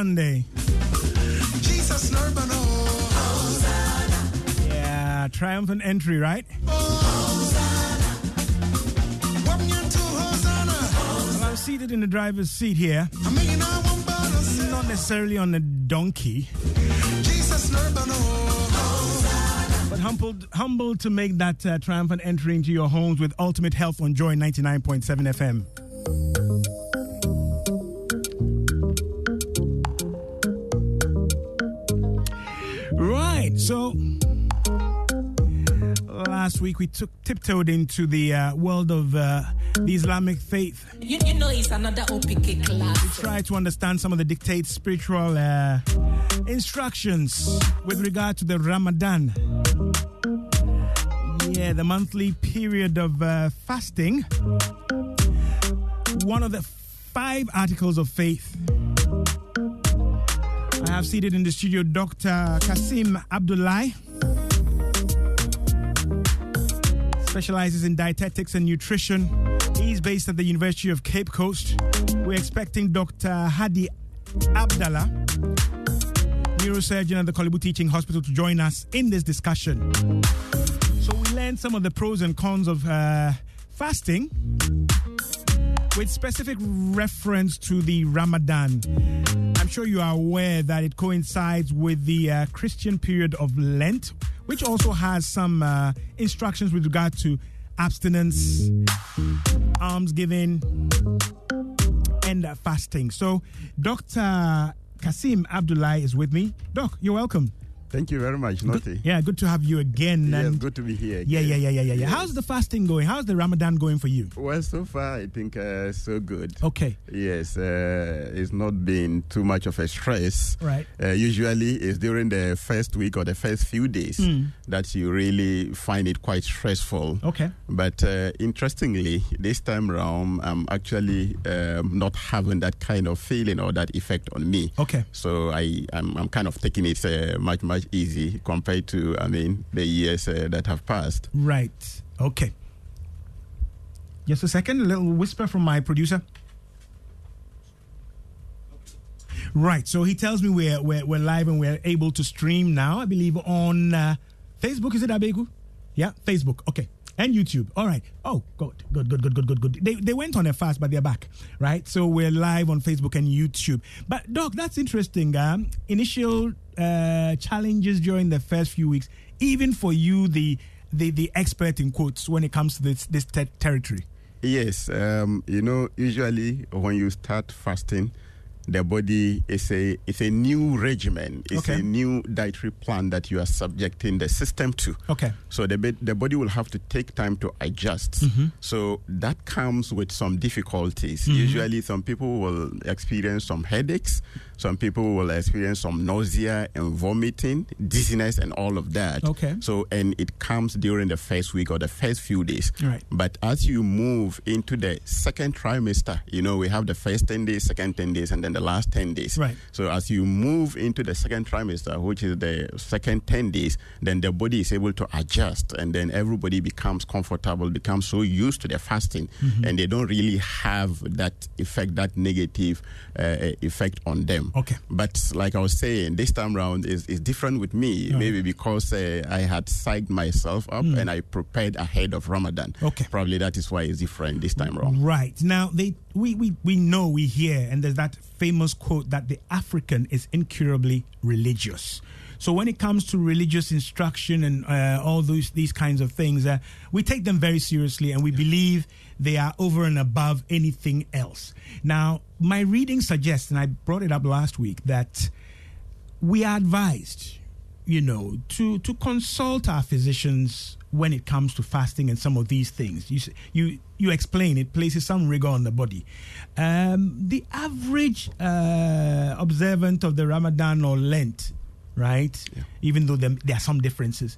Sunday. Jesus. Yeah, triumphant entry, right? Well, I'm seated in the driver's seat here. Not necessarily on the donkey. Jesus Nurbano. But humbled, humbled to make that uh, triumphant entry into your homes with ultimate health on Joy 99.7 FM. Last week we took tiptoed into the uh, world of uh, the Islamic faith. You, you know it's another OPK class. We try to understand some of the dictates, spiritual uh, instructions with regard to the Ramadan. Yeah, the monthly period of uh, fasting. One of the five articles of faith. I have seated in the studio Dr. Kasim Abdullahi. Specializes in dietetics and nutrition. He's based at the University of Cape Coast. We're expecting Dr. Hadi Abdallah, neurosurgeon at the Korle Bu Teaching Hospital, to join us in this discussion. So we learned some of the pros and cons of uh, fasting with specific reference to the Ramadan. I'm sure you are aware that it coincides with the uh, Christian period of Lent, which also has some uh, instructions with regard to abstinence, almsgiving, and uh, fasting. So, Dr. Kasim Abdullah is with me. Doc, you're welcome. Thank you very much, Naughty. Yeah, good to have you again. Yes, and good to be here. yeah, yeah, again. yeah, yeah, yeah, yeah. How's the fasting going? How's the Ramadan going for you? Well, so far, I think uh, so good. Okay. Yes, uh, it's not been too much of a stress. Right. Uh, usually, it's during the first week or the first few days Mm. that you really find it quite stressful. Okay. But uh, interestingly, this time around, I'm actually um, not having that kind of feeling or that effect on me. Okay. So I, I'm, I'm kind of taking it uh, much, much easy compared to, I mean, the years uh, that have passed. Right. Okay. Just a second, a little whisper from my producer. Right, so he tells me we're, we're, we're live and we're able to stream now, I believe, on uh, Facebook. Is it Abegu? Yeah, Facebook. Okay. And YouTube. All right. Oh, good, good, good, good, good, good, good. They, they went on a fast, but they're back, right? So we're live on Facebook and YouTube. But, Doc, that's interesting. Um, initial uh, challenges during the first few weeks, even for you, the, the, the expert in quotes, when it comes to this, this ter- territory. Yes, um, you know, usually when you start fasting, the body is a it's a new regimen. It's Okay. a new dietary plan that you are subjecting the system to. Okay. So the the body will have to take time to adjust. Mm-hmm. So that comes with some difficulties. Mm-hmm. Usually, some people will experience some headaches. Some people will experience some nausea and vomiting, dizziness, and all of that. Okay. So and it comes during the first week or the first few days. Right. But as you move into the second trimester, you know, we have the first 10 days, second 10 days, and then the last 10 days. Right. So as you move into the second trimester, which is the second 10 days, then the body is able to adjust, and then everybody becomes comfortable, becomes so used to the fasting, Mm-hmm. and they don't really have that effect, that negative uh, effect on them. Okay. But like I was saying, this time round is, is different with me, maybe because uh, I had psyched myself up and I prepared ahead of Ramadan. Mm. Okay. Probably that is why it's different this time round. Right. Now, they we, we, we know, we hear, and there's that famous quote that the African is incurably religious. So when it comes to religious instruction and uh, all those these kinds of things, uh, we take them very seriously, and we believe they are over and above anything else. Now, my reading suggests, and I brought it up last week, that we are advised, you know, to to consult our physicians when it comes to fasting and some of these things. You you you explain it places some rigor on the body. Um, the average uh, observant of the Ramadan or Lent, right? Even though there, there are some differences.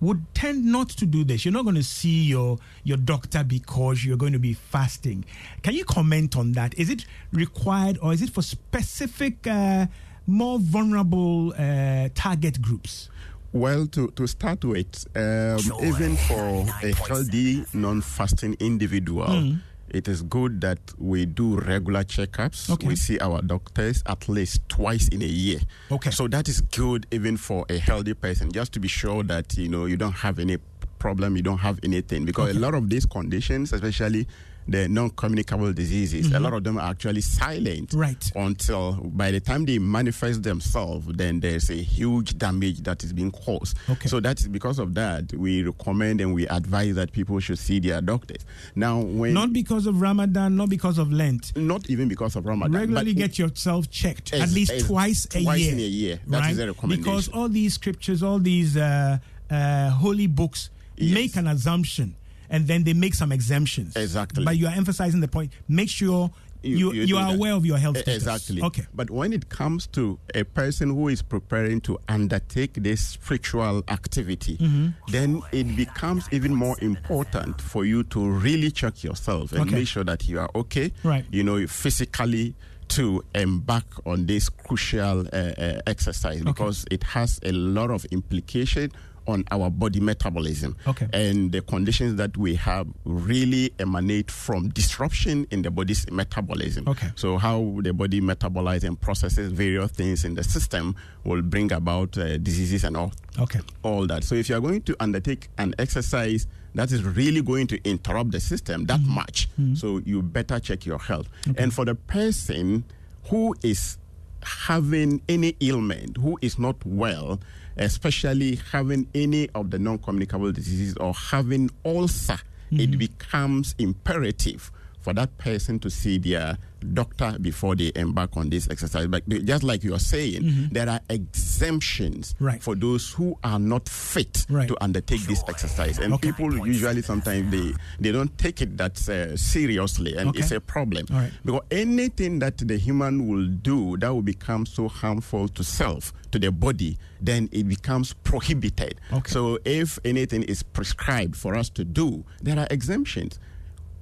Would tend not to do this. You're not going to see your your doctor because you're going to be fasting. Can you comment on that? Is it required or is it for specific, uh, more vulnerable uh, target groups? Well, to, to start with, um, even for a healthy, non fasting individual, Hmm. It is good that we do regular checkups. Okay. We see our doctors at least twice in a year. Okay. So that is good even for a healthy person, just to be sure that you know you don't have any problem, you don't have anything. Because a lot of these conditions, especially the non-communicable diseases, a lot of them are actually silent Mm-hmm. Right. until by the time they manifest themselves, then there's a huge damage that is being caused. Okay. So that's because of that we recommend and we advise that people should see their doctors. Now, when Not because of Ramadan, not because of Lent. not even because of Ramadan, Regularly get yourself checked Ex- at least ex- twice a year. twice in a year. That is right? a recommendation. Because all these scriptures, all these uh, uh, holy books Yes. make an assumption and then they make some exemptions. Exactly. But you are emphasizing the point. Make sure you, you, do are that. aware of your health status. Exactly. Okay. But when it comes to a person who is preparing to undertake this spiritual activity, Mm-hmm. then it becomes even more important for you to really check yourself and Okay. make sure that you are okay. Right. You know, physically to embark on this crucial uh, uh, exercise because it has a lot of implication on our body metabolism Okay. and the conditions that we have really emanate from disruption in the body's metabolism. Okay. So how the body metabolizes and processes various things in the system will bring about uh, diseases and all Okay. all that. So if you are going to undertake an exercise that is really going to interrupt the system that Mm-hmm. much, so you better check your health. And for the person who is having any ailment, who is not well, especially having any of the non-communicable diseases or having ulcer, it mm-hmm. becomes imperative for that person to see their doctor before they embark on this exercise. But just like you are saying, there are exemptions Right. for those who are not fit Right. to undertake this exercise. And Okay. people usually sometimes they, they don't take it that uh, seriously, and Okay. it's a problem. All right. Because anything that the human will do that will become so harmful to self, to the body, then it becomes prohibited. Okay. So if anything is prescribed for us to do, there are exemptions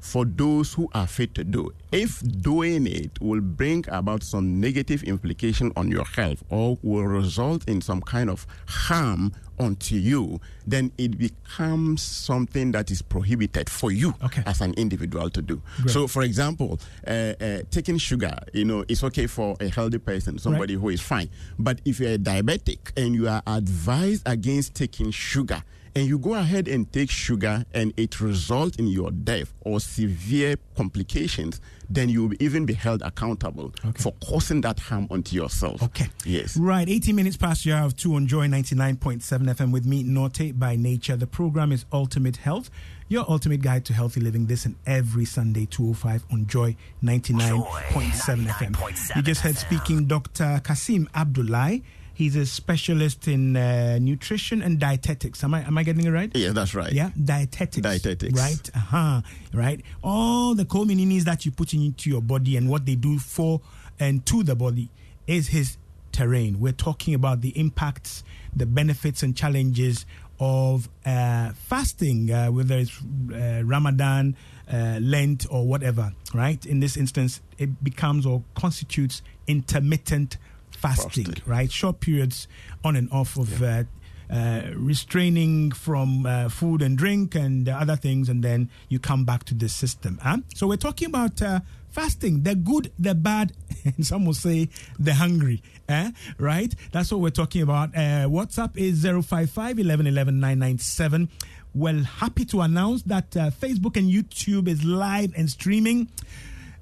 for those who are fit to do. If doing it will bring about some negative implication on your health or will result in some kind of harm onto you, then it becomes something that is prohibited for you Okay. as an individual to do. Great. So, for example, uh, uh, taking sugar, you know, it's okay for a healthy person, somebody who is fine. But if you're a diabetic and you are advised against taking sugar, and you go ahead and take sugar and it results in your death or severe complications, then you will even be held accountable for causing that harm onto yourself. Okay. Yes. Right, 18 minutes past the hour of 2 on Joy 99.7 FM with me, Norte by Nature. The program is Ultimate Health, your ultimate guide to healthy living. This and every Sunday, 205 on Joy 99.7 FM. You just heard speaking Dr. Kasim Abdullahi. He's a specialist in uh, nutrition and dietetics. Am I, am I getting it right? Yeah, that's right. Yeah, dietetics. Dietetics. Right. Uh huh. Right. All the comininis that you put into your body and what they do for and to the body is his terrain. We're talking about the impacts, the benefits, and challenges of uh, fasting, uh, whether it's uh, Ramadan, uh, Lent, or whatever. Right. In this instance, it becomes or constitutes intermittent fasting. Fasting. Right. Short periods on and off of. Uh, uh, restraining from uh, food and drink and uh, other things, and then you come back to the system. Huh? So we're talking about uh, fasting, the good, the bad, and some will say the hungry. eh? Right? That's what we're talking about. Uh, WhatsApp is 055 11 11 997. Well, happy to announce that uh, Facebook and YouTube is live and streaming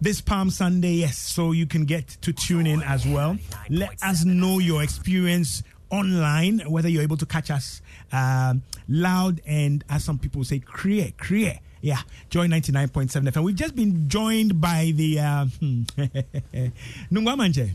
this Palm Sunday, yes. So you can get to tune in as well. Let us know your experience online, whether you're able to catch us um, loud and, as some people say, clear, clear. Yeah, Joy 99.7 FM. We've just been joined by the uh, Nungua Manje.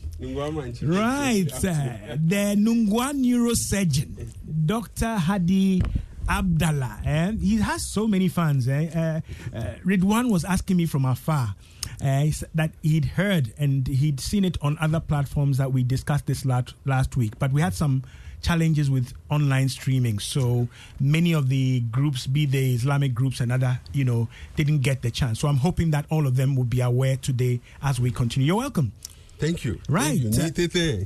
Right, uh, the Nungua neurosurgeon, Dr. Hadi Abdallah. Eh? He has so many fans. Eh? Uh, uh, Ridwan was asking me from afar uh, that he'd heard and he'd seen it on other platforms that we discussed this last, last week, but we had some challenges with online streaming. So many of the groups, be they Islamic groups and other, you know, didn't get the chance. So I'm hoping that all of them will be aware today as we continue. You're welcome. Thank you. Right. Thank you.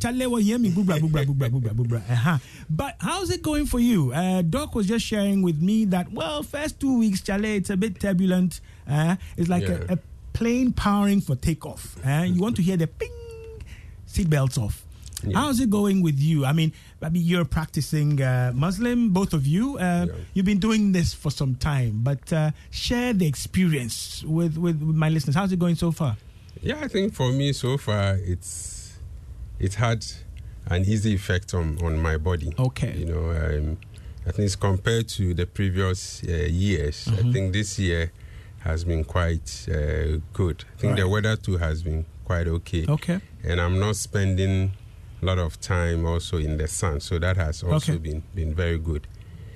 But how's it going for you? Uh, Doc was just sharing with me that, well, first two weeks, Chale, it's a bit turbulent. Uh, it's like Yeah. a, a plane powering for takeoff. Uh, you want to hear the ping, seatbelts off. Yeah. How's it going with you? I mean, I mean, you're practicing uh, Muslim, both of you. Uh, Yeah. You've been doing this for some time, but uh, share the experience with, with, with my listeners. How's it going so far? Yeah, I think for me so far it's it had an easy effect on, on my body. Okay. You know, um, I think it's compared to the previous uh, years. Mm-hmm. I think this year has been quite uh, good. I think the weather too has been quite okay. Okay. And I'm not spending a lot of time also in the sun, so that has also Okay. been been very good.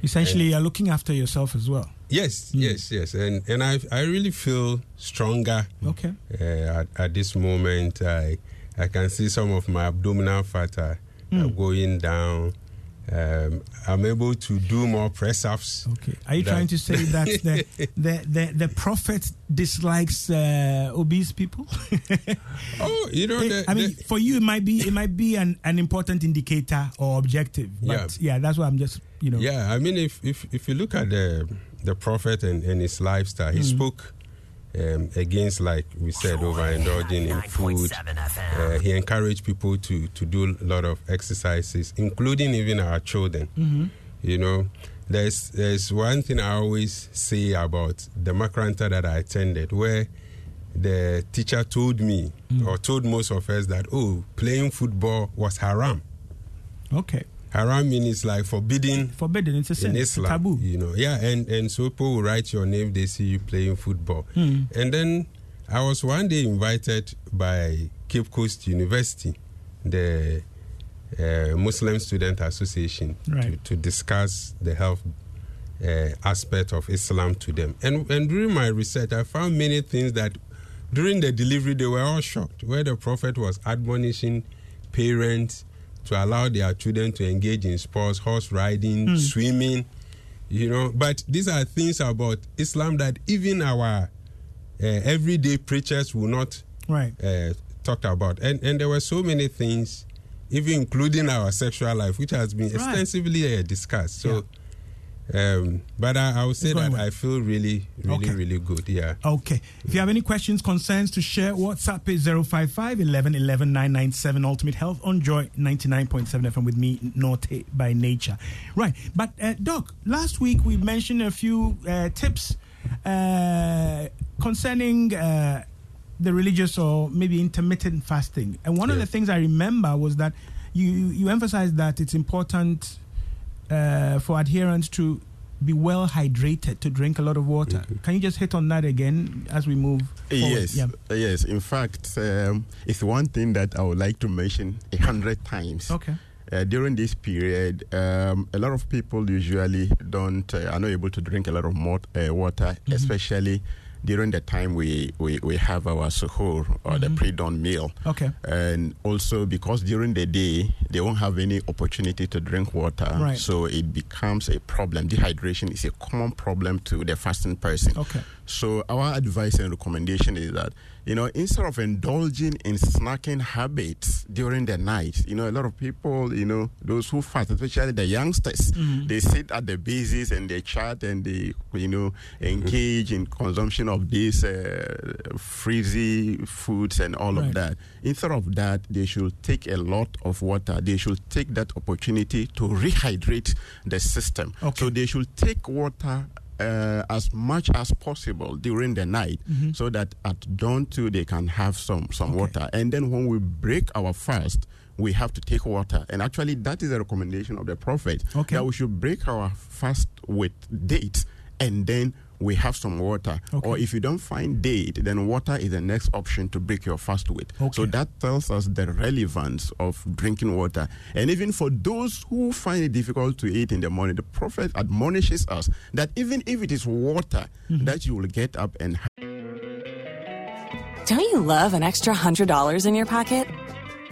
Essentially, you're looking after yourself as well. Yes, Hmm. yes, yes, and and I I really feel stronger Okay. uh, at, at this moment. I I can see some of my abdominal fat are, are going down. Um, I'm able to do more press ups. Okay. Are you trying to say that the the, the, the prophet dislikes uh, obese people? Oh, you know, the, I mean, the- for you, it might be it might be an, an important indicator or objective. But yeah, that's what I'm just you know. yeah. I mean, if if if you look at the the prophet and, and his lifestyle, Hmm. he spoke. Um, against, like we said, overindulging in food. Uh, he encouraged people to, to do a lot of exercises, including even our children. You know, there's there's one thing I always say about the makaranta that I attended, where the teacher told me or told most of us that oh, playing football was haram. Okay. Haram means like forbidden Forbidden. It's a sin. in It's Islam, taboo. you know. Yeah, and and so people will write your name. They see you playing football, Hmm. and then I was one day invited by Cape Coast University, the uh, Muslim Student Association, to, to discuss the health uh, aspect of Islam to them. And and during my research, I found many things that during the delivery they were all shocked, where the Prophet was admonishing parents to allow their children to engage in sports, horse riding, swimming, you know. But these are things about Islam that even our uh, everyday preachers will not Right. uh, talk about. And and there were so many things, even including our sexual life, which has been Right. extensively uh, discussed. So, um, but I, I would say that well. I feel really, really, Okay. really good. Yeah. Okay. If you have any questions, concerns to share, WhatsApp is 055 11 11 997 Ultimate Health on Joy 99.7 FM with me, Norte by Nature. Right. But, uh, Doc, last week we mentioned a few uh, tips uh, concerning uh, the religious or maybe intermittent fasting. And one of the things I remember was that you, you emphasized that it's important uh, for adherents to be well hydrated, to drink a lot of water. Can you just hit on that again as we move? Forward? Yes, Yeah. yes. In fact, um, it's one thing that I would like to mention a hundred times. Okay. Uh, during this period, um, a lot of people usually don't uh, are not able to drink a lot of more, uh, water, Mm-hmm. especially during the time we, we, we have our suhoor or the pre-dawn meal. Mm-hmm. Okay. And also because during the day they won't have any opportunity to drink water, Right. so it becomes a problem. Dehydration is a common problem to the fasting person. Okay. So our advice and recommendation is that you know instead of indulging in snacking habits during the night, you know a lot of people, you know those who fast, especially the youngsters, they sit at the bases and they chat and they you know engage in consumption of these uh, frizzy foods and all Right. of that. Instead of that, they should take a lot of water. They should take that opportunity to rehydrate the system. Okay. So they should take water uh, as much as possible during the night so that at dawn too they can have some some Mm-hmm. Okay. water and then when we break our fast we have to take water and actually that is a recommendation of the prophet Okay. that we should break our fast with dates and then we have some water Okay. or if you don't find date then water is the next option to break your fast with Okay. so that tells us the relevance of drinking water and even for those who find it difficult to eat in the morning the prophet admonishes us that even if it is water Mm-hmm. that you will get up and Don't you love an extra $100 in your pocket?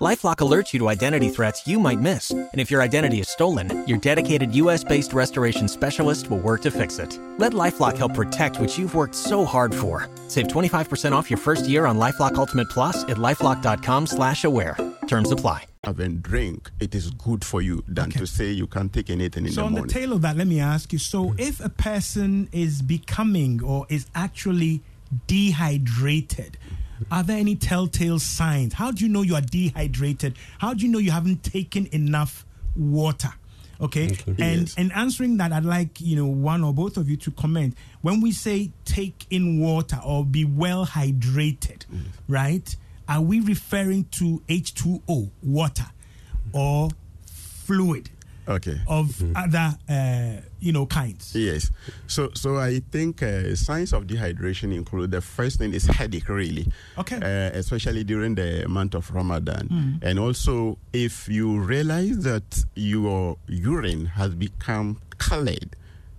Lifelock alerts you to identity threats you might miss. And if your identity is stolen, your dedicated US based restoration specialist will work to fix it. Let Lifelock help protect what you've worked so hard for. Save 25% off your first year on Lifelock Ultimate Plus at lifelock.com slash aware. Terms apply. have and drink it is good for you than Okay. to say you can't take anything in So, the on the tail of that, let me ask you so, Hmm. if a person is becoming or is actually dehydrated, are there any telltale signs? How do you know you are dehydrated? How do you know you haven't taken enough water? Okay, and Yes. and answering that, I'd like you know one or both of you to comment. When we say take in water or be well hydrated, mm. right? Are we referring to H two O water or fluid? Okay of other uh, you know kinds. Yes. So so I think uh, signs of dehydration include the first thing is headache, really. Okay. Uh, especially during the month of Ramadan. And also, if you realize that your urine has become colored,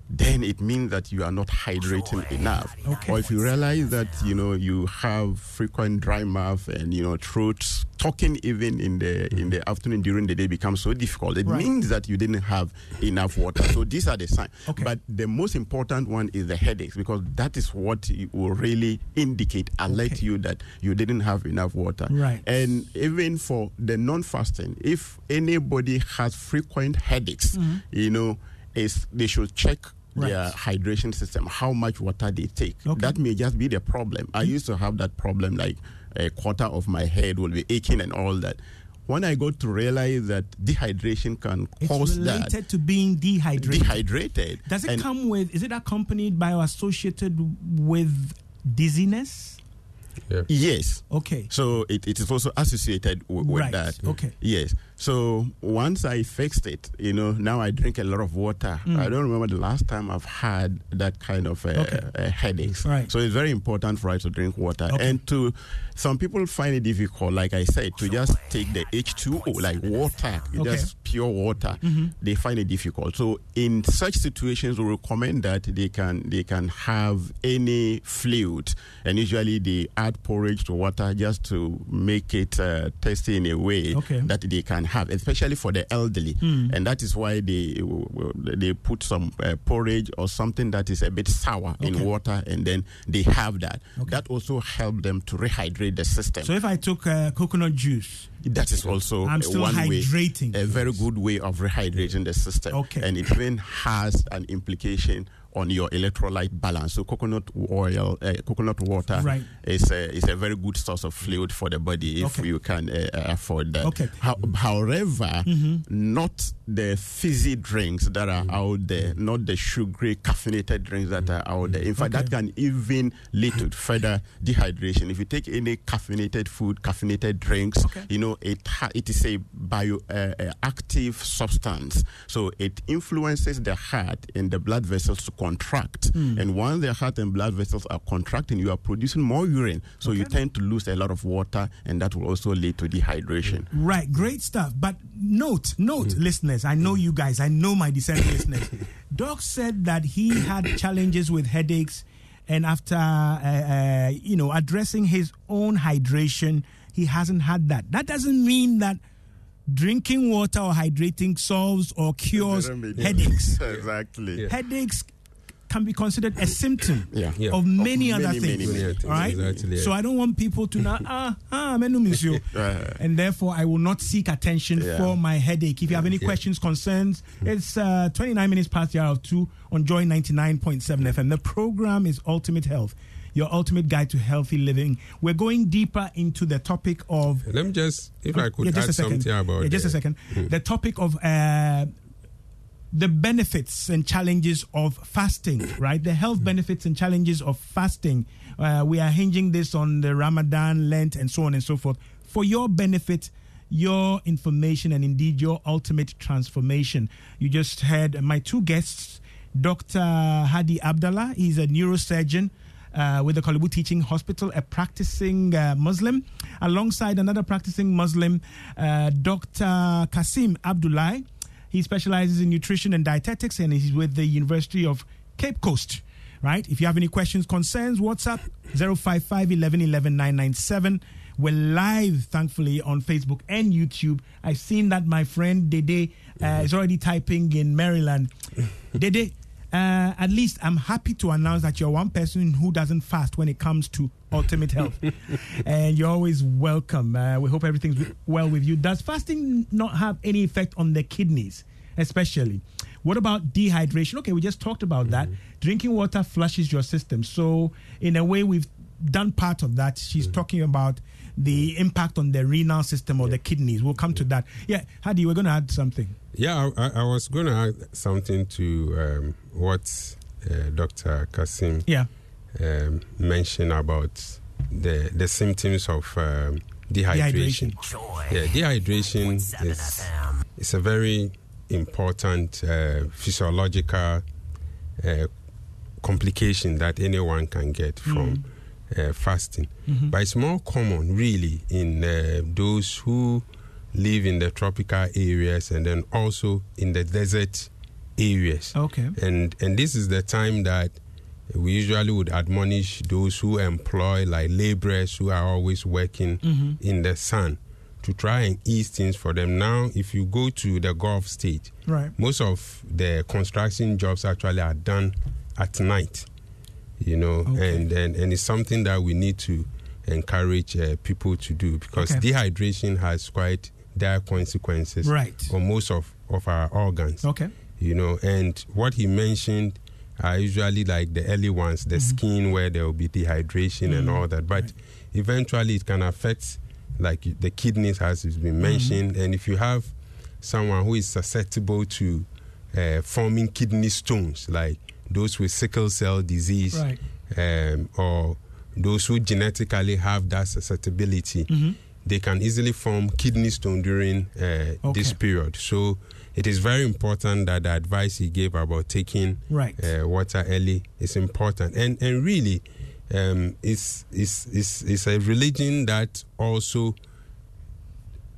then it means that you are not hydrating enough. Okay. Or if you realize that you know you have frequent dry mouth and you know throat talking even in the in the afternoon during the day becomes so difficult, it Right. means that you didn't have enough water. So these are the signs. Okay. But the most important one is the headaches because that is what will really indicate, alert Okay. you that you didn't have enough water. Right. And even for the non-fasting, if anybody has frequent headaches, mm-hmm. you know, is they should check Right. their hydration system, how much water they take. Okay. That may just be the problem. I mm-hmm. used to have that problem, like a quarter of my head will be aching and all that. When I got to realize that dehydration can It's cause related that, related to being dehydrated. dehydrated. Does it and come with? Is it accompanied by or associated with dizziness? Yeah. Yes. Okay. So it, it is also associated w- with Right. that. Okay. Yes. So once I fixed it, you know, now I drink a lot of water. Mm. I don't remember the last time I've had that kind of uh, Okay. uh, headaches. Right. So it's very important for us to drink water. Okay. And to some people find it difficult, like I said, to just take the H2O, like water, Okay. just pure water. They find it difficult. So in such situations, we recommend that they can they can have any fluid, and usually they add porridge to water just to make it uh, tasty in a way that they can have, especially for the elderly. And that is why they they put some uh, porridge or something that is a bit sour Okay. in water, and then they have that. That also helps them to rehydrate the system. So if I took uh, coconut juice, That is also I'm still one hydrating. way, a very good way of rehydrating the system. Okay. And it even has an implication on your electrolyte balance. So coconut oil, uh, coconut water Right. is a, is a very good source of fluid for the body if Okay. you can uh, uh, afford that. Okay. Mm-hmm. However, not the fizzy drinks that are out there, not the sugary caffeinated drinks that are out there. In fact, Okay. that can even lead to further dehydration. If you take any caffeinated food, caffeinated drinks, Okay. you know it ha- it is a bioactive uh, substance so it influences the heart and the blood vessels to contract Hmm. and once the heart and blood vessels are contracting you are producing more urine so you tend to lose a lot of water and that will also lead to dehydration Right, great stuff. But note, note, listeners, I know you guys, I know my discerning listeners. Doc said that he had challenges with headaches, and after, uh, uh, you know, addressing his own hydration, he hasn't had that. That doesn't mean that drinking water or hydrating solves or cures headaches. exactly Yeah. Headaches can be considered a symptom Yeah. Yeah. of many Of other many, things. many, many things. All right. Exactly, So. I don't want people to now ah ah menu monsieur, and therefore I will not seek attention Yeah. for my headache. If you have any questions, concerns, it's uh, 29 minutes past the hour of two on Joy 99.7 FM. The program is Ultimate Health. Your ultimate guide to healthy living. We're going deeper into the topic of Let me just, if I could yeah, just add a second. something about yeah, just a the- second. The topic of uh, the benefits and challenges of fasting, right? The health benefits and challenges of fasting. Uh, we are hinging this on the Ramadan, Lent, and so on and so forth for your benefit. Your information and indeed your ultimate transformation. You just heard my two guests, Dr. Hadi Abdallah. He's a neurosurgeon uh, with the Korle Bu Teaching Hospital, a practicing uh, Muslim, alongside another practicing Muslim, uh, Dr. Kasim Abdullah. He specializes in nutrition and dietetics and he's with the University of Cape Coast. Right? If you have any questions, concerns, WhatsApp 055 11 11 997. We're live, thankfully, on Facebook and YouTube. I've seen that my friend Dede uh, is already typing in Maryland. Dede, uh, at least I'm happy to announce that you're one person who doesn't fast when it comes to ultimate health. and you're always welcome. Uh, we hope everything's well with you. Does fasting not have any effect on the kidneys, especially? What about dehydration? Okay, we just talked about that. Drinking water flushes your system. So, in a way, we've done part of that. She's talking about the impact on the renal system or the kidneys. We'll come to that. Yeah, Hadi, we're going to add something. Yeah, I, I was going to add something to um, what uh, Dr. Kasim Yeah. Um, mentioned about the the symptoms of um, dehydration. Dehydration. Yeah, dehydration is it's a very important uh, physiological uh, complication that anyone can get from uh, fasting. But it's more common, really, in uh, those who live in the tropical areas and then also in the desert areas. Okay. And and this is the time that we usually would admonish those who employ like laborers who are always working in the sun to try and ease things for them. Now, if you go to the Gulf state, Right. most of the construction jobs actually are done at night. You know, Okay. and, and and it's something that we need to encourage uh, people to do because Okay. dehydration has quite dire consequences Right. on most of, of our organs Okay. you know and what he mentioned are usually like the early ones the Mm-hmm. skin where there will be dehydration and all that but eventually it can affect like the kidneys as it's been mentioned Mm-hmm. and if you have someone who is susceptible to uh, forming kidney stones like those with sickle cell disease Right. um, or those who genetically have that susceptibility, Mm-hmm. they can easily form kidney stone during uh, this period. So it is very important that the advice he gave about taking Right. uh, water early is important. And and really, um, it's, it's, it's, it's a religion that also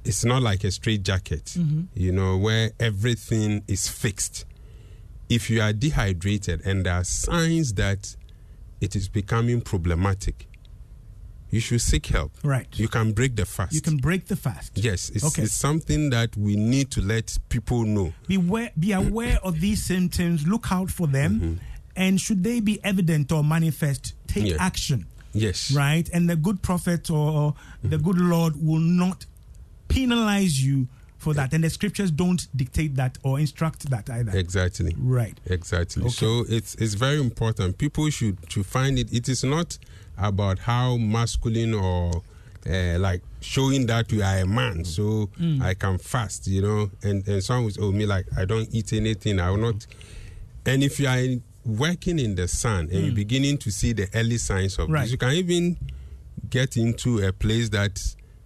it's not like a straight jacket, Mm-hmm. you know, where everything is fixed. If you are dehydrated and there are signs that it is becoming problematic, you should seek help. Right. You can break the fast. You can break the fast. Yes, it's, Okay. it's something that we need to let people know. Beware, be aware of these symptoms. Look out for them, mm-hmm. and should they be evident or manifest, take Yeah. action. Yes. Right, and the good prophet or, or the mm-hmm. good Lord will not penalize you for that, and the scriptures don't dictate that or instruct that either. Exactly. Right. Exactly. Okay. So it's it's very important. People should to find it. It is not about how masculine or uh, like showing that you are a man, mm. so mm. I can fast. You know, and and some will say, oh me like I don't eat anything. I will not. And if you are working in the sun and you're mm. beginning to see the early signs of Right. this, you can even get into a place that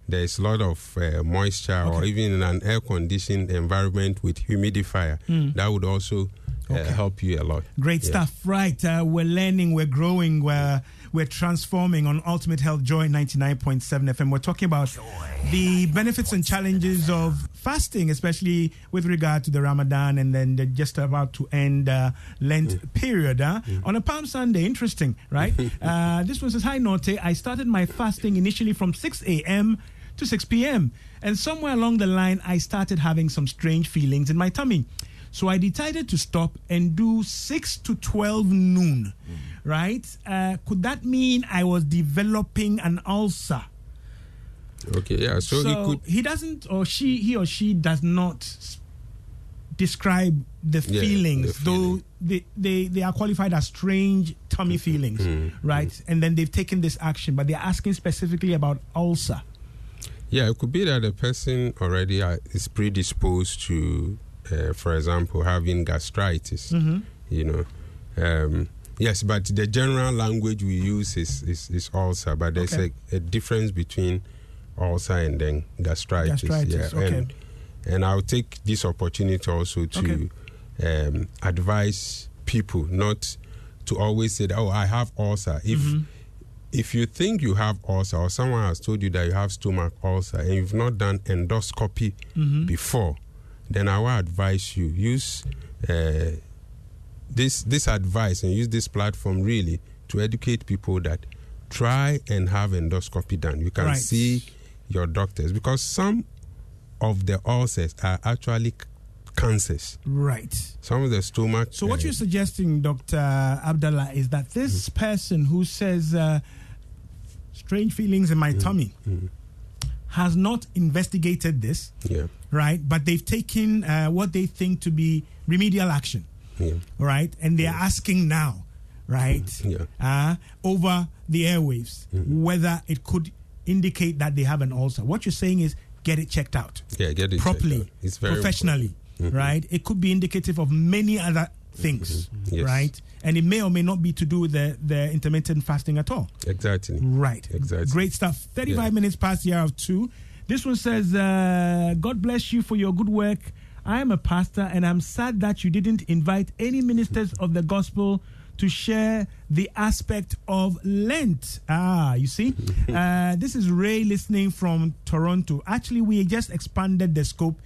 there's a lot of uh, moisture or even in an air conditioned environment with humidifier. That would also uh, help you a lot. Great Yeah. stuff, right? Uh, we're learning, we're growing, we're we're transforming on Ultimate Health Joy 99.7 FM. We're talking about the benefits and challenges of fasting, especially with regard to the Ramadan and then the just about to end uh, Lent Mm. period. Huh? On a Palm Sunday, interesting, right? uh, this one says, Hi, Norte. I started my fasting initially from 6 a.m. to 6 p.m. And somewhere along the line, I started having some strange feelings in my tummy. So I decided to stop and do 6 to 12 noon, right? Uh, could that mean I was developing an ulcer? Okay, yeah. So, So, it could. he doesn't, or she, he or she does not describe the Yeah, feelings, the though feeling. they, they, they are qualified as strange tummy feelings, Mm-hmm. right? And then they've taken this action, but they're asking specifically about ulcer. Yeah, it could be that the person already uh, is predisposed to, uh, for example, having gastritis. Mm-hmm. You know, um, yes, but the general language we use is is, is ulcer, but there's Okay. a, a difference between ulcer and then gastritis. Gastritis, yeah, okay. and and I'll take this opportunity also to um, advise people not to always say, that, "Oh, I have ulcer." If Mm-hmm. If you think you have ulcer or someone has told you that you have stomach ulcer and you've not done endoscopy Mm-hmm. before, then I will advise you use uh, this this advice and use this platform really to educate people that try and have endoscopy done. You can Right. see your doctors because some of the ulcers are actually cancers. Right. Some of the stomach. So, what uh, you're suggesting, Dr. Abdallah, is that this Mm-hmm. person who says uh, strange feelings in my Mm-hmm. tummy has not investigated this, yeah, right? But they've taken uh, what they think to be remedial action, yeah, right? And they're asking now, right, yeah. uh, over the airwaves, Mm-hmm. whether it could indicate that they have an ulcer. What you're saying is get it checked out yeah. Get it checked properly, out. It's very professionally, right? It could be indicative of many other things, Mm-hmm. Yes. right? And it may or may not be to do with the, the intermittent fasting at all. Exactly. Right. Exactly. Great stuff. 35 Yeah. minutes past the hour of two. This one says, uh, God bless you for your good work. I am a pastor and I'm sad that you didn't invite any ministers of the gospel to share the aspect of Lent. Ah, you see? uh, this is Ray listening from Toronto. Actually, we just expanded the scope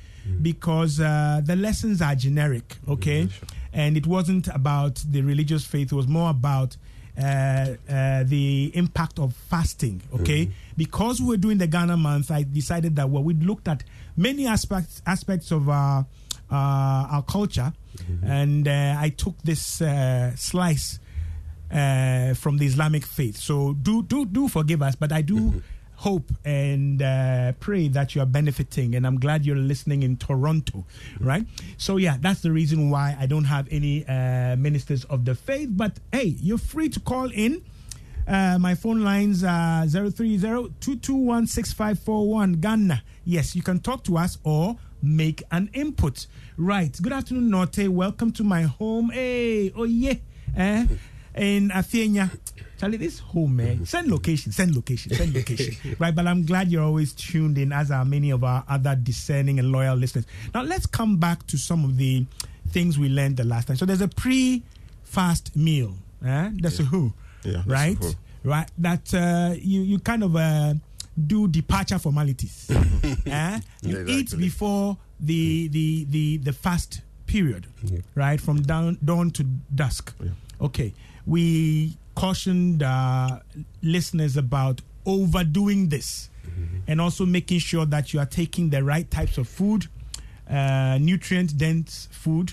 because uh, the lessons are generic, okay? And it wasn't about the religious faith, it was more about uh, uh, the impact of fasting. Okay, because we were doing the Ghana month, I decided that well, we looked at many aspects aspects of our uh, our culture, and uh, I took this uh, slice uh, from the Islamic faith. So do do do forgive us, but I do. Hope and uh, pray that you are benefiting, and I'm glad you're listening in Toronto, right? So yeah, that's the reason why I don't have any uh, ministers of the faith. But hey, you're free to call in. Uh, my phone lines are 030-221-6541 Ghana. Yes, you can talk to us or make an input. Right. Good afternoon, Norte. Welcome to my home. Hey, oh yeah. Eh? in Athenia. Charlie, this home, man. Send location, send location, send location. right, but I'm glad you're always tuned in, as are many of our other discerning and loyal listeners. Now, let's come back to some of the things we learned the last time. So, there's a pre fast meal, eh? That's a who, Yeah, right? Right, that uh, you, you kind of uh, do departure formalities. eh? You Yes, eat before the, the, the, the fast period, right? From dawn, dawn to dusk. Okay. We cautioned uh, listeners about overdoing this and also making sure that you are taking the right types of food, uh, nutrient dense food,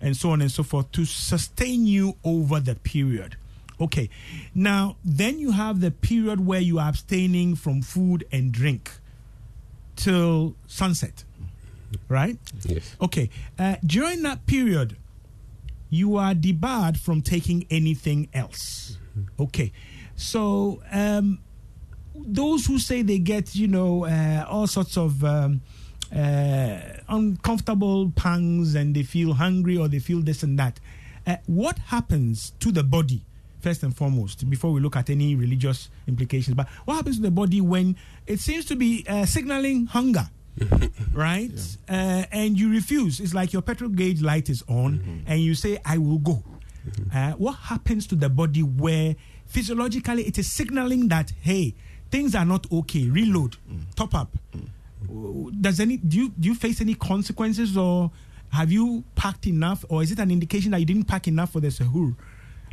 and so on and so forth to sustain you over the period. Okay. Now, then you have the period where you are abstaining from food and drink till sunset, right? Yes. Okay. Uh, during that period, you are debarred from taking anything else. Okay. So, um, those who say they get, you know, uh, all sorts of um, uh, uncomfortable pangs and they feel hungry or they feel this and that, uh, what happens to the body, first and foremost, before we look at any religious implications? But what happens to the body when it seems to be uh, signaling hunger? right? Uh, and you refuse. It's like your petrol gauge light is on, and you say, I will go. Uh, what happens to the body where physiologically it is signaling that, hey, things are not okay, reload, top up? Does any do you do you face any consequences or have you packed enough or is it an indication that you didn't pack enough for the sahur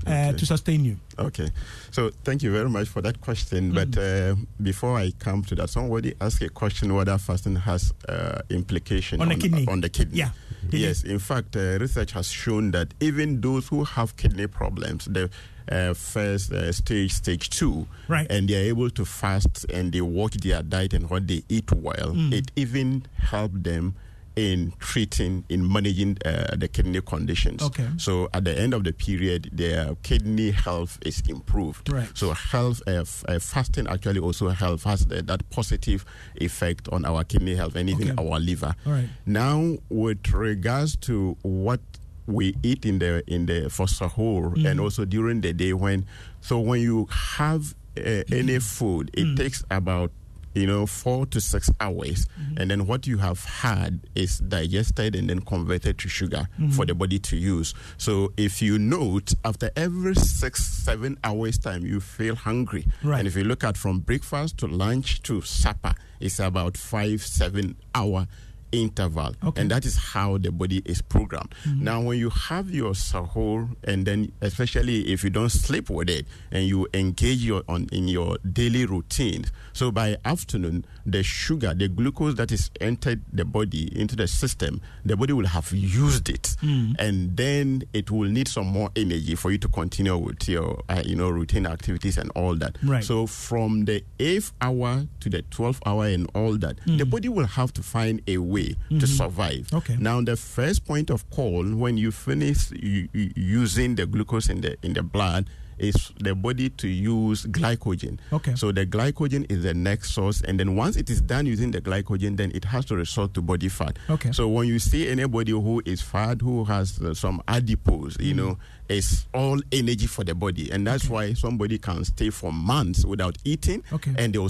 uh, to sustain you? Okay, so thank you very much for that question. Mm. But uh, before I come to that, somebody asked a question whether fasting has uh, implication On the kidney. on the kidney. Yeah. Yes, in fact, uh, research has shown that even those who have kidney problems, the uh, first uh, stage, stage two, Right. and they are able to fast and they watch their diet and what they eat well, Mm. it even helped them in treating, in managing uh, the kidney conditions. Okay. So at the end of the period, their kidney health is improved. Right. So health, uh, f- uh, fasting actually also help has the, that positive effect on our kidney health and even Okay. our liver. All right. Now, with regards to what we eat in the in the for sahur Mm. and also during the day when, so when you have uh, any food, it Mm. takes about you know four to six hours Mm-hmm. and then what you have had is digested and then converted to sugar Mm-hmm. for the body to use so if you note after every six seven hours time you feel hungry Right. and if you look at from breakfast to lunch to supper it's about five seven hour interval. Okay. and that is how the body is programmed. Mm-hmm. Now when you have your sahur and then especially if you don't sleep with it and you engage your on in your daily routine so by afternoon the sugar the glucose that is entered the body into the system the body will have used it. Mm. And then it will need some more energy for you to continue with your uh, you know routine activities and all that. Right. so from the eighth hour to the 12th hour and all that, the mm. body will have to find a way to survive. Okay. Now, the first point of call when you finish using the glucose in the in the blood is the body to use glycogen. Okay. So the glycogen is the next source, and then once it is done using the glycogen, then it has to resort to body fat. Okay. So when you see anybody who is fat, who has uh, some adipose, you know, it's all energy for the body, and that's why somebody can stay for months without eating, Okay. and they'll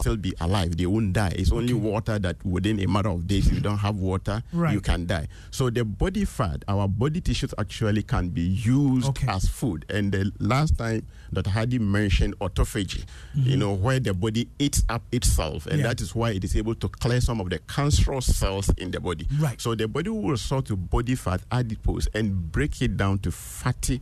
Still be alive. They won't die. It's only water that within a matter of days, if you don't have water, Right. you can die. So the body fat, our body tissues actually can be used Okay. as food. And the last time Dr. Hadi mentioned autophagy, you know, where the body eats up itself, and Mm-hmm. Yeah. that is why it is able to clear some of the cancerous cells in the body. Right. So the body will resort to body fat, adipose, and break it down to fatty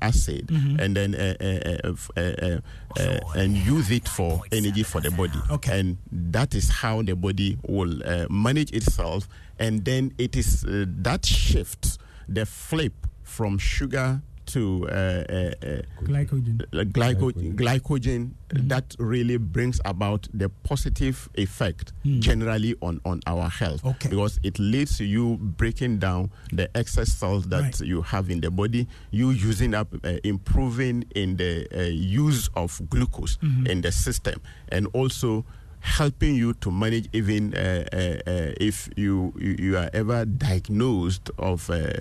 acid, Mm-hmm. and then uh, uh, uh, uh, uh, uh, and use it for energy for the body. Okay. And that is how the body will uh, manage itself, and then it is uh, that shift, the flip from sugar to uh, uh, uh, Glycogen. uh, glyco- glycogen that really brings about the positive effect generally on, on our health Okay. because it leads to you breaking down the excess cells that Right. you have in the body you using up uh, improving in the uh, use of glucose in the system and also helping you to manage even uh, uh, uh, if you, you are ever diagnosed of uh,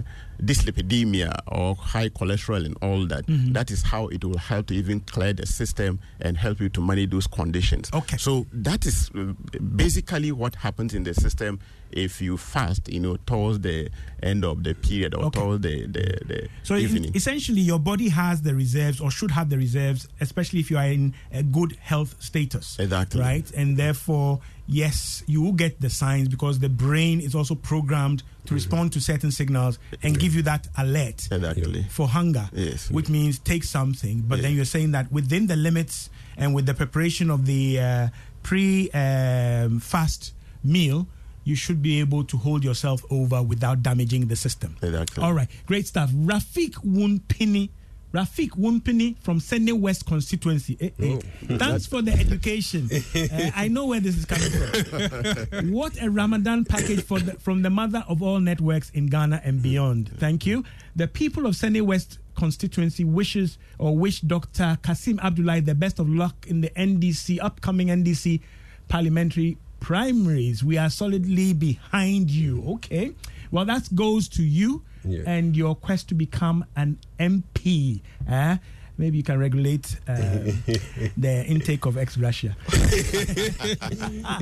dyslipidemia or high cholesterol and all that. Mm-hmm. That is how it will help to even clear the system and help you to manage those conditions. Okay. So that is uh, basically what happens in the system if you fast, you know, towards the end of the period or Okay. towards the, the, the So in- evening. essentially, your body has the reserves or should have the reserves, especially if you are in a good health status. Exactly. Right? And therefore, yes, you will get the signs because the brain is also programmed to respond to certain signals and give you that alert Exactly. for hunger, Yes. which means take something. But then you're saying that within the limits and with the preparation of the uh, pre um, fast meal, you should be able to hold yourself over without damaging the system. Exactly. All right, great stuff. Rafik Wunpini. Rafik Wumpini from Sene West constituency. Eh, eh. Thanks for the education. Uh, I know where this is coming from. what a Ramadan package for the, from the mother of all networks in Ghana and beyond. Thank you. The people of Sene West constituency wishes or wish Dr. Kasim Abdullahi the best of luck in the NDC upcoming NDC parliamentary primaries. We are solidly behind you. Okay. Well, that goes to you Yeah. and your quest to become an MP. eh? Maybe you can regulate uh, the intake of ex Russia.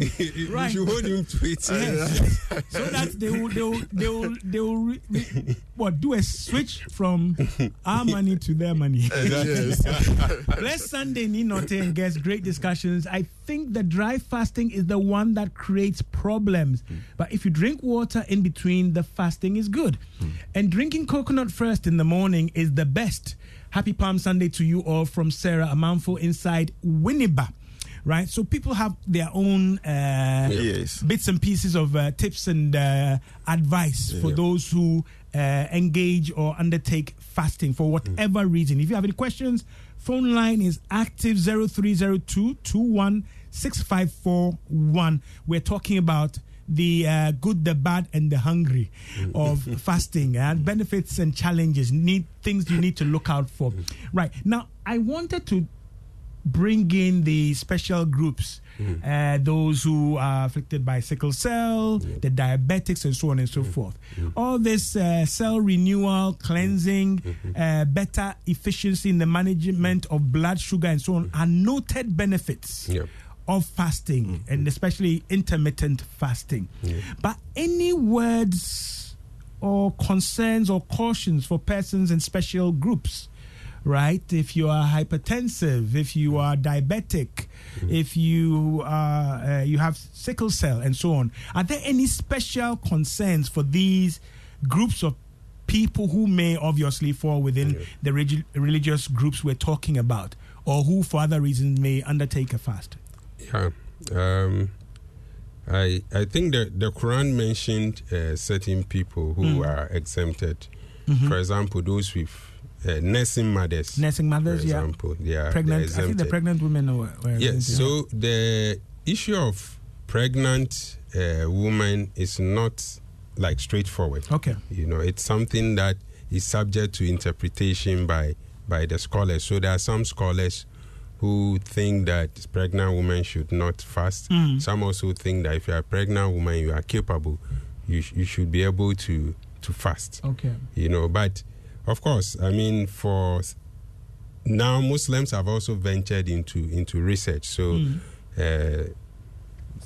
You should hold him to it. Yes, yes. So that they will, they will, they will, they will re- re- what do a switch from our money to their money. Bless Sunday, Ninote, and guests, great discussions. I think the dry fasting is the one that creates problems. But if you drink water in between, the fasting is good. And drinking coconut first in the morning is the best. Happy Palm Sunday to you all from Sarah Amanfo inside Winneba. Right, so people have their own uh, Yes. bits and pieces of uh, tips and uh, advice for those who uh, engage or undertake fasting for whatever reason. If you have any questions, phone line is active 0302 216541. We're talking about the uh, good, the bad, and the hungry of fasting and benefits and challenges, need things you need to look out for. Right now, I wanted to bring in the special groups, uh, those who are afflicted by sickle cell, the diabetics, and so on and so forth. All this uh, cell renewal, cleansing, uh, better efficiency in the management of blood sugar, and so on are noted benefits. Yep. Of fasting and especially intermittent fasting. But any words or concerns or cautions for persons in special groups? right? If you are hypertensive, if you are diabetic, if you are uh, you have sickle cell, and so on, are there any special concerns for these groups of people who may obviously fall within the regi- religious groups we're talking about, or who, for other reasons, may undertake a fast? Yeah. Um, I I think that the Quran mentioned uh, certain people who are exempted. For example, those with uh, nursing mothers. Nursing mothers, for yeah. they are Pregnant, I think the pregnant women were. were Yes. So the issue of pregnant uh, woman is not like straightforward. Okay. You know, it's something that is subject to interpretation by by the scholars. So there are some scholars who think that pregnant women should not fast. Mm. Some also think that if you are a pregnant woman, you are capable, you sh- you should be able to to fast. Okay. You know, but of course, I mean, for now Muslims have also ventured into into research. So uh,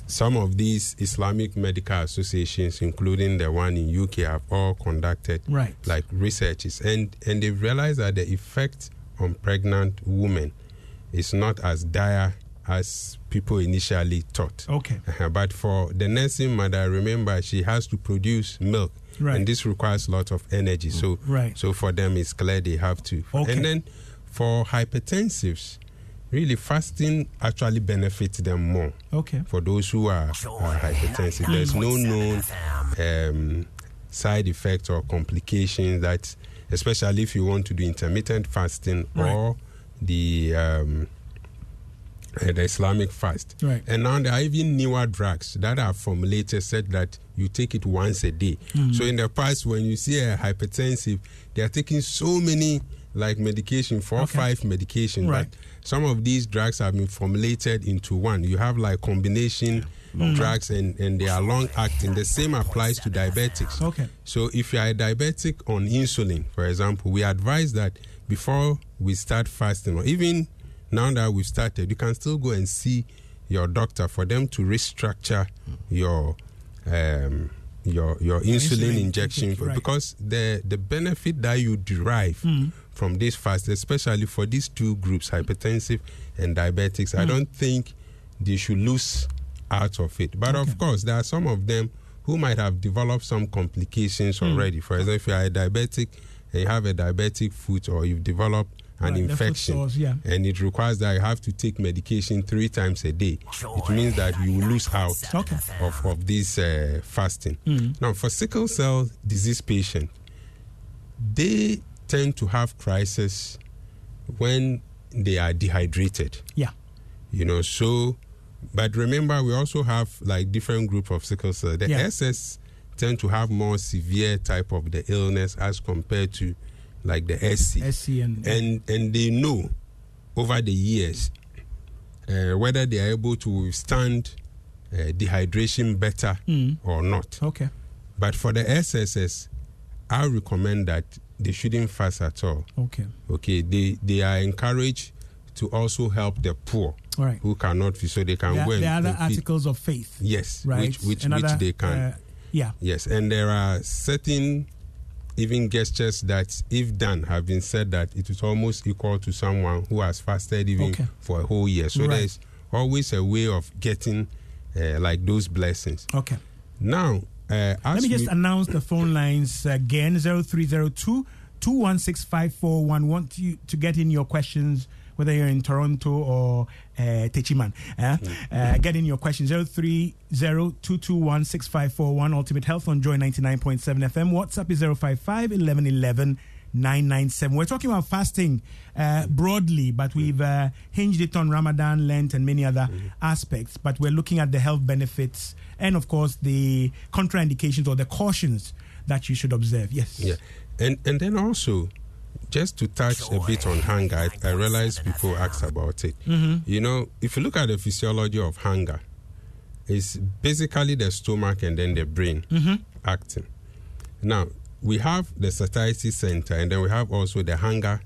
some of these Islamic medical associations, including the one in UK, have all conducted Right. like researches, and and they've realized that the effect on pregnant women is not as dire as people initially thought. Okay. Uh-huh. But for the nursing mother, remember she has to produce milk, Right. and this requires a lot of energy. So, Right. so for them, it's clear they have to. Okay. And then for hypertensives, really fasting actually benefits them more. Okay. For those who are, are hypertensive, there's no known um, side effects or complications that, especially if you want to do intermittent fasting Right. or the um, uh, the Islamic fast. Right. And now there are even newer drugs that are formulated said that you take it once a day. Mm-hmm. So in the past, when you see a hypertensive, they are taking so many like medication, four or Okay. five medication. Right. But some of these drugs have been formulated into one. You have like combination Mm. drugs and, and they are long acting. The same applies to diabetics. Okay. So if you are a diabetic on insulin, for example, we advise that before we start fasting, or even now that we've started, you can still go and see your doctor for them to restructure your um, your your insulin, insulin injection right. because the the benefit that you derive Mm. from this fast, especially for these two groups, hypertensive and diabetics, Mm. I don't think they should lose out of it. But Okay. of course, there are some of them who might have developed some complications Mm. already. For example, if you are a diabetic and you have a diabetic foot or you've developed an Right, infection yeah. and it requires that you have to take medication three times a day, it means that you will lose out Okay. of, of this uh, fasting. Mm. Now, for sickle cell disease patients, they tend to have crisis when they are dehydrated Yeah. you know so but remember we also have like different group of sickle cell the Yeah. ss tend to have more severe type of the illness as compared to like the sc SC and, and and they know over the years uh, whether they are able to withstand uh, dehydration better Mm. or not okay. but for the sss i recommend that they shouldn't fast at all Okay. okay they they are encouraged to also help the poor right. who cannot feed so they can There, go and there are other articles of faith. yes Right. which which, And which they can uh, yeah. yes and there are certain even gestures that if done have been said that it is almost equal to someone who has fasted even Okay. for a whole year so Right. there's always a way of getting uh, like those blessings Okay. now uh, Let me just we- announce the phone lines again 0302 216 5411. Want you to get in your questions, whether you're in Toronto or uh, Techiman. eh? Uh, get in your question 030 221 6541. Ultimate Health on Joy 99.7 FM. WhatsApp is 055 1111 997. We're talking about fasting uh, broadly, but we've uh, hinged it on Ramadan, Lent, and many other aspects. But we're looking at the health benefits and, of course, the contraindications or the cautions that you should observe. Yes. Yeah, and and then also, just to touch a bit on hunger, I, I realize people ask about it. Mm-hmm. You know, if you look at the physiology of hunger, it's basically the stomach and then the brain Mm-hmm. acting. Now we have the satiety center, and then we have also the hunger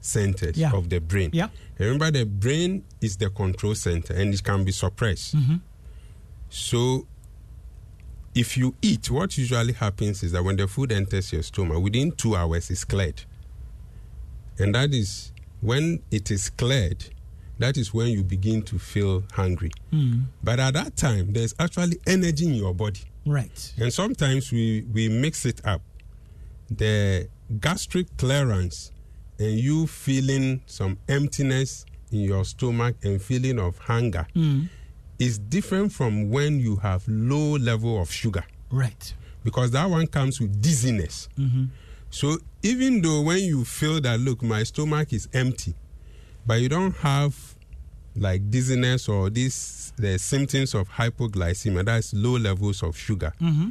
centers Yeah. of the brain. Yeah. Remember, the brain is the control center, and it can be suppressed. Mm-hmm. So if you eat, what usually happens is that when the food enters your stomach, within two hours it's cleared. And that is when it is cleared, that is when you begin to feel hungry. Mm. But at that time, there's actually energy in your body. Right. And sometimes we, we mix it up. The gastric clearance and you feeling some emptiness in your stomach and feeling of hunger Mm. is different from when you have low level of sugar Right. because that one comes with dizziness. Mm-hmm. So even though when you feel that look my stomach is empty, but you don't have like dizziness or this the symptoms of hypoglycemia, that's low levels of sugar. Mm-hmm.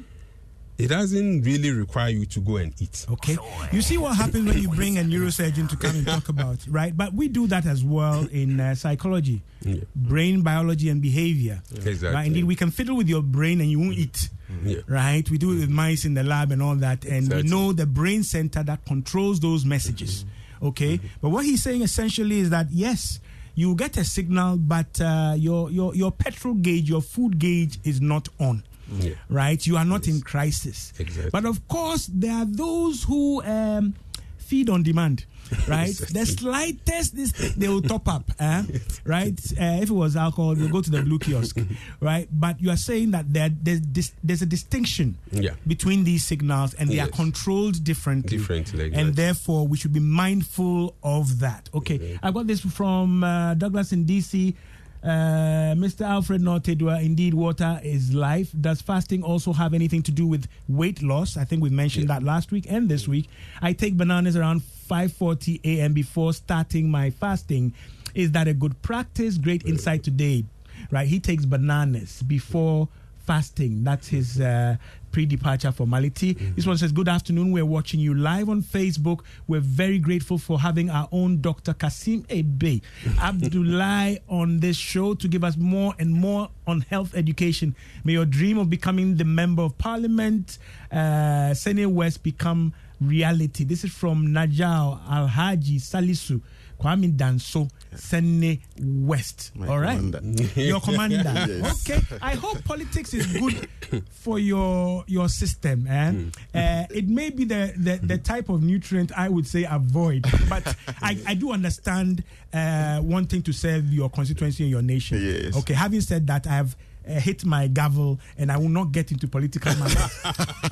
It doesn't really require you to go and eat. Okay. You see what happens when you bring a neurosurgeon to come and talk about, right? But we do that as well in uh, psychology, Yeah. brain biology and behavior. Exactly. Right? Indeed, we can fiddle with your brain and you won't eat. Yeah. Right? We do it with mice in the lab and all that. And Exactly. we know the brain center that controls those messages. Okay? But what he's saying essentially is that, yes, you get a signal, but uh, your your your petrol gauge, your food gauge is not on. Yeah. Right, you are not in crisis. Exactly. But of course, there are those who um, feed on demand. Right, the slightest this they will top up. eh? Right, uh, if it was alcohol, they'll go to the blue kiosk. Right, but you are saying that there, there's dis- there's a distinction Yeah. between these signals, and they are controlled differently. Differently, and therefore we should be mindful of that. Okay, I got this from uh, Douglas in DC. Uh, Mr. Alfred Nortedua, indeed, water is life. Does fasting also have anything to do with weight loss? I think we mentioned that last week and this week. I take bananas around 5:40 a.m. before starting my fasting. Is that a good practice? Great insight today. Right, he takes bananas before fasting. That's his uh, pre-departure formality. This one says, "Good afternoon. We're watching you live on Facebook. We're very grateful for having our own Dr. Kasim Ebe Abdullahi on this show to give us more and more on health education. May your dream of becoming the member of Parliament, uh, Sene West, become reality." This is from Najao Alhaji Salisu. Kwame Danso, Sene West. My All right. commander. Your commander. Yes. Okay. I hope politics is good for your your system. Eh? Uh, it may be the, the, the type of nutrient I would say avoid, but I, I do understand uh, wanting to serve your constituency and your nation. Yes. Okay. Having said that, I have uh, hit my gavel and I will not get into political matters.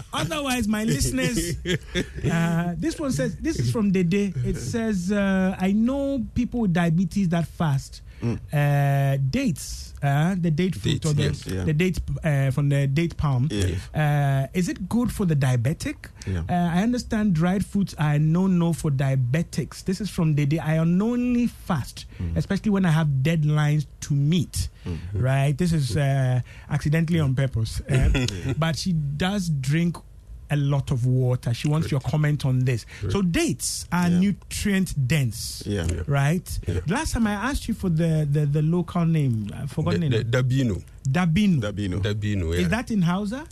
Otherwise, my listeners, uh, this one says, this is from Dede. It says, uh, I know people with diabetes that fast. Uh, dates, uh, the date fruit Dates, or the, yes, yeah. the date uh, from the date palm. Uh, is it good for the diabetic? Yeah. Uh, I understand dried fruits are no no for diabetics. This is from Dede. I unknowingly fast, especially when I have deadlines to meet. Right? This is uh, accidentally on purpose. But she does drink a lot of water. She wants your comment on this. So dates are Yeah. nutrient dense. Yeah. Yeah. Right? Last time I asked you for the, the, the local name. I forgot The, the the, name. Dabino. Dabino. Dabino. Dabino, yeah. Is that in Hausa?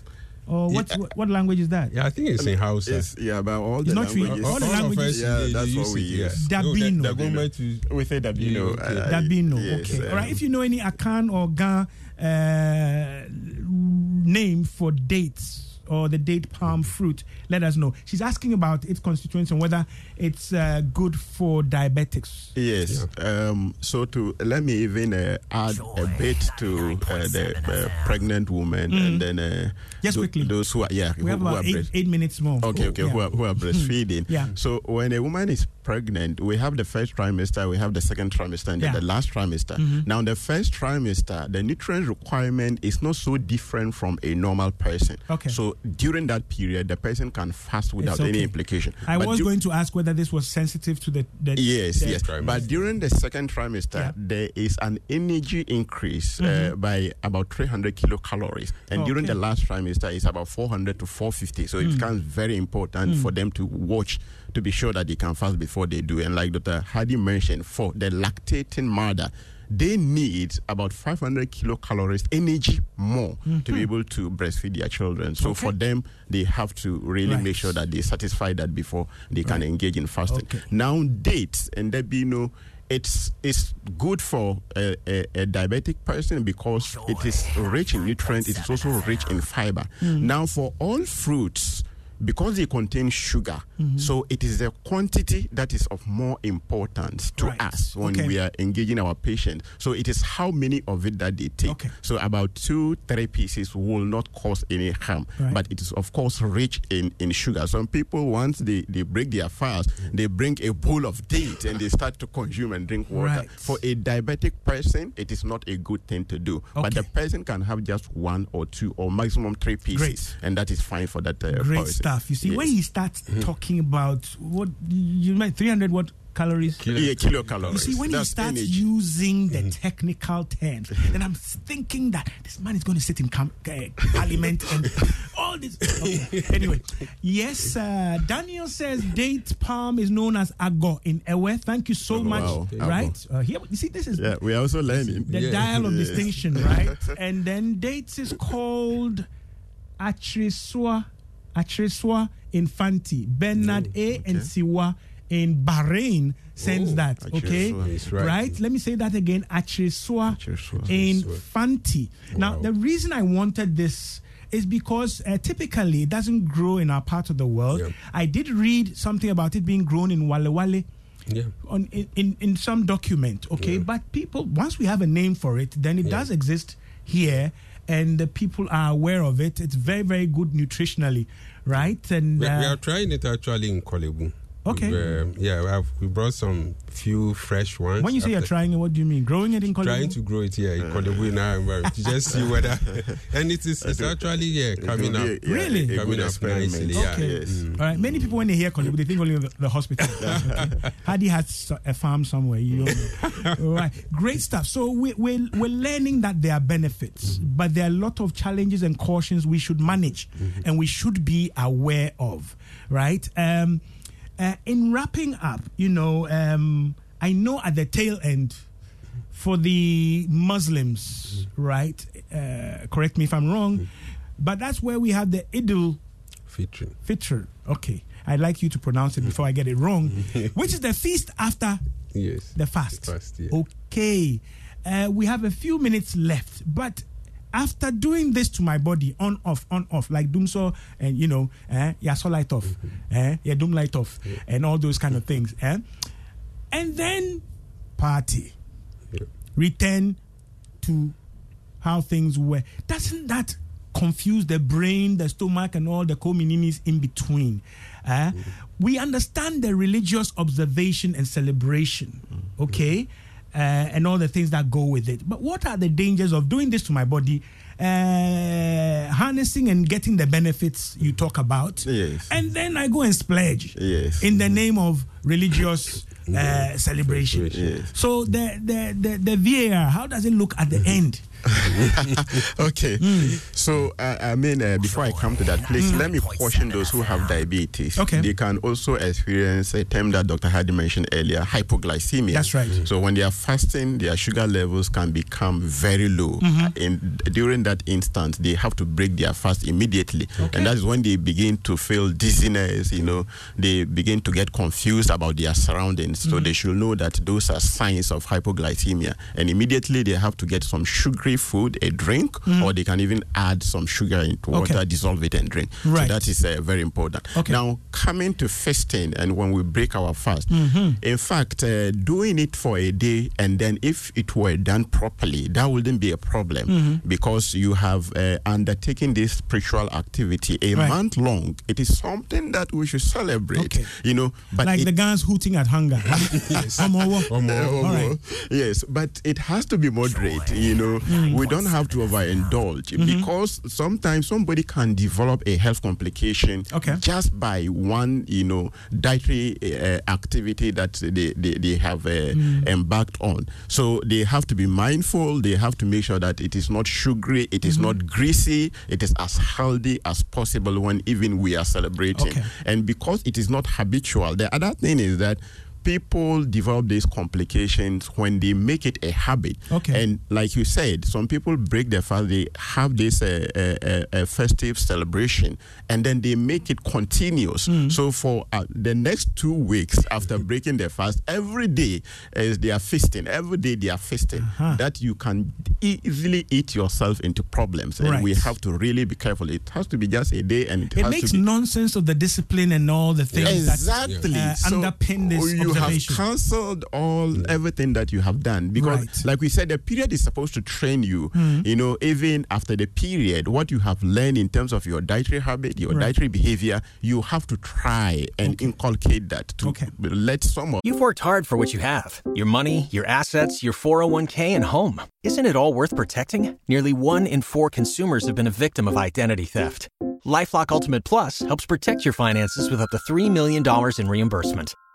Or what, Yeah. what, what language is that? yeah, I think it's in Hausa. It's, yeah, but all It's the not really- languages. all the languages- Yeah, they- that's they what we it, yeah. use. No, the- Dabino. the government We say Dabino. Yeah, okay. uh, Dabino. yes, okay. um, All right. If you know any Akan or Ga uh, name for dates or the date palm fruit, let us know. She's asking about its constituents and whether it's uh, good for diabetics. Yes. Um, so to let me even uh, add a bit to uh, the uh, pregnant woman and then uh, Just tho- quickly. those who are yeah We who, have who are about eight, breast- eight minutes more. Okay, okay, Yeah. who are, who are breastfeeding. Yeah. So when a woman is pregnant, we have the first trimester, we have the second trimester, and then Yeah. the last trimester. Now, the first trimester, the nutrient requirement is not so different from a normal person. Okay. So during that period, the person can fast without okay. any implication. I But was du- going to ask whether this was sensitive to the. the Yes, the- yes. trimester. But during the second trimester, Yeah. there is an energy increase uh, mm-hmm. by about 300 kilocalories. And during the last trimester, it's about 400 to 450. So it mm. becomes very important mm. for them to watch to be sure that they can fast before they do. And like Dr. Hadi mentioned, for the lactating mother, they need about 500 kilocalories energy more to be mm-hmm. able to breastfeed their children. So for them, they have to really Right. make sure that they satisfy that before they can engage in fasting. Okay. Now, dates and Dabino, it's it's good for a, a, a diabetic person because it is rich in nutrients. It is also rich in fiber. Mm. Now, for all fruits. Because they contain sugar, so it is the quantity that is of more importance to Right. us when Okay. we are engaging our patient. So it is how many of it that they take. Okay. So about two, three pieces will not cause any harm. Right. But it is of course rich in, in sugar. Some people once they, they break their fast, they bring a bowl of date and they start to consume and drink water. Right. For a diabetic person, it is not a good thing to do. But the person can have just one or two or maximum three pieces, Great. and that is fine for that uh, Great person. Stuff. You see, when Yes. Mm-hmm. he starts talking about what you meant 300 what calories? Kilo- yeah, kilocalories. You see, when he starts energy. using the technical terms, then I'm thinking that this man is going to sit in com- uh, parliament and all this. Okay. Anyway, yes, uh, Daniel says date palm is known as ago in Ewe. Thank you so Oh, much. wow. Right? Uh, here, you see, this is yeah, we are also learning. the Yeah. dial of Yes. distinction, right? and then dates is called Achriswa, Achriswa in Fanti, Bernard A. and Siwa in Bahrain sends Oh, that. Okay. Yes, right. Let me say that again. Achirisua. in. Fanti. Now, the reason I wanted this is because uh, typically it doesn't grow in our part of the world. Yeah. I did read something about it being grown in Walewale Yeah. on in, in, in some document, okay? Yeah. But people, once we have a name for it, then it Yeah. does exist here, and the people are aware of it. It's very, very good nutritionally, right? And We, we uh, are trying it actually in Korle Bu. Okay. We've, um, yeah, we, have, we brought some few fresh ones. when you say you're trying it, what do you mean? Growing it in Korle Bu? trying to grow it here in Korle Bu now uh, to just see whether and it is it's actually yeah coming will up a- yeah, Really? a Coming up experiment. nicely, yeah. Okay. Yes. Mm. All right. Many people, when they hear Korle Bu, they think only of the, the hospital. Hadi has a farm somewhere. You know. All right. Great stuff. So we, we're, we're learning that there are benefits, but there are a lot of challenges and cautions we should manage and we should be aware of. Right. Um, uh, in wrapping up, you know, um, I know at the tail end, for the Muslims, right? Uh, correct me if I'm wrong, but that's where we have the Idul Fitri. Fitr. Okay. I'd like you to pronounce it before I get it wrong, which is the feast after Yes. the fast. The fast, yeah. Okay. Uh, we have a few minutes left, but after doing this to my body, on off, on off, like dumsor, and you know, eh, yeah, so light off, eh, yeah, doom light off, and all those kind of things, eh? and then party, return to how things were. Doesn't that confuse the brain, the stomach, and all the comininis in between? Uh, We understand the religious observation and celebration, okay, uh, and all the things that go with it. But what are the dangers of doing this to my body? Uh, harnessing and getting the benefits you talk about, Yes. and then I go and splurge Yes. in the name of religious uh, celebration. Yes. So the, the the the VAR, how does it look at the end? okay. So, uh, I mean, uh, before I come to that, please let me caution those who have diabetes. Okay. They can also experience a term that Dr. Hadi mentioned earlier, hypoglycemia. That's right. So, when they are fasting, their sugar levels can become very low. And during that instance, they have to break their fast immediately. And that is when they begin to feel dizziness, you know, they begin to get confused about their surroundings. So, they should know that those are signs of hypoglycemia. And immediately they have to get some sugary food, a drink, or they can even add some sugar into Okay. water, dissolve it, and drink. Right. So, that is uh, very important. Okay. Now, coming to fasting and when we break our fast, in fact, uh, doing it for a day and then if it were done properly, that wouldn't be a problem because you have uh, undertaken this spiritual activity a Right. month long. It is something that we should celebrate, Okay. you know. But like it, the guys hooting at hunger. Omowo. Omo. All right. Yes, but it has to be moderate. You know, we don't have to overindulge Mm-hmm. because sometimes somebody can develop a health complication Okay. just by one, you know, dietary uh, activity that they, they, they have uh, Mm. embarked on. So they have to be mindful. They have to make sure that it is not sugary, it is Mm-hmm. not greasy, it is as healthy as possible when even we are celebrating. Okay. And because it is not habitual, the other thing is that people develop these complications when they make it a habit. Okay. And like you said, some people break their fast, they have this uh, uh, uh, uh, festive celebration, and then they make it continuous. Hmm. So for uh, the next two weeks after breaking their fast, every day is they are feasting, every day they are feasting, Uh-huh. that you can easily eat yourself into problems. And we have to really be careful. It has to be just a day, and it, It has makes nonsense of the discipline and all the things that exactly uh, So, underpin this have cancelled all everything that you have done because Right. like we said the period is supposed to train you Hmm. you know even after the period what you have learned in terms of your dietary habit your Right. dietary behavior you have to try and inculcate that to Okay. let some of You've worked hard for what you have your money, your assets, your 401k, and home. Isn't it all worth protecting? Nearly one in four consumers have been a victim of identity theft. Lifelock Ultimate Plus helps protect your finances with up to $3 million in reimbursement.